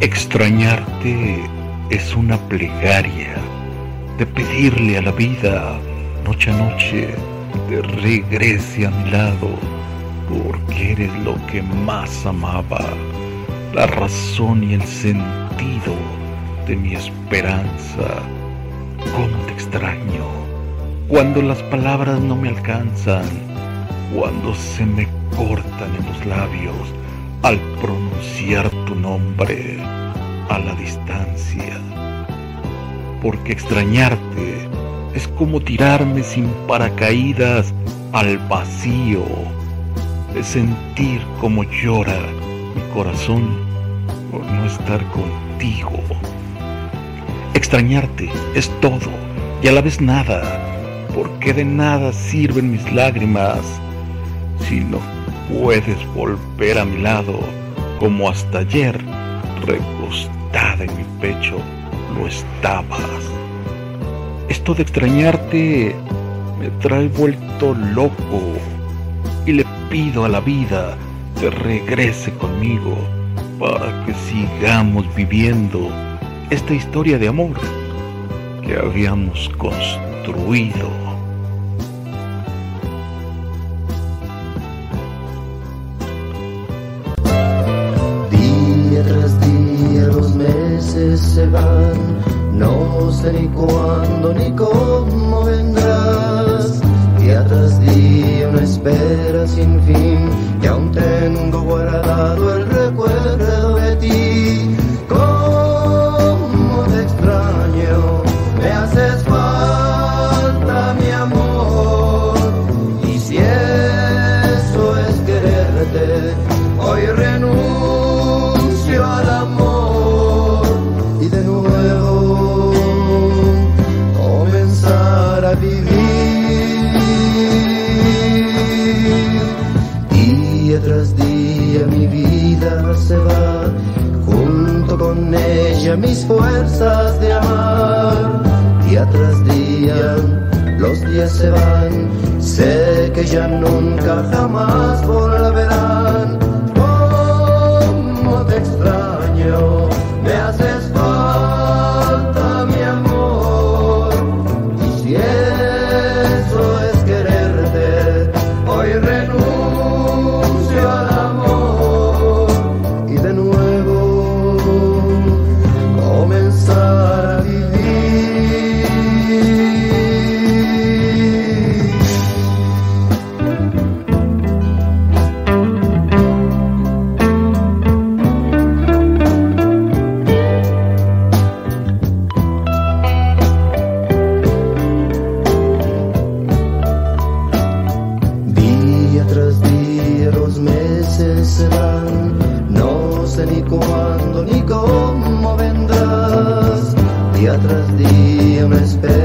Extrañarte es una plegaria de pedirle a la vida noche a noche te regrese a mi lado porque eres lo que más amaba, la razón y el sentido de mi esperanza. ¿Cómo te extraño? Cuando las palabras no me alcanzan, cuando se me cortan en los labios al pronunciar tu nombre a la distancia. Porque extrañarte es como tirarme sin paracaídas al vacío, de sentir como llora mi corazón por no estar contigo. Extrañarte es todo y a la vez nada, porque de nada sirven mis lágrimas si no puedes volver a mi lado como hasta ayer, recostada en mi pecho, lo estabas. Esto de extrañarte me trae vuelto loco y le pido a la vida que regrese conmigo para que sigamos viviendo esta historia de amor que habíamos construido. Sé ni cuándo ni cómo mis fuerzas de amar. Día tras día los días se van, sé que ya nunca jamás volverán. se van, no sé ni cuándo ni cómo vendrás, día tras día me espero.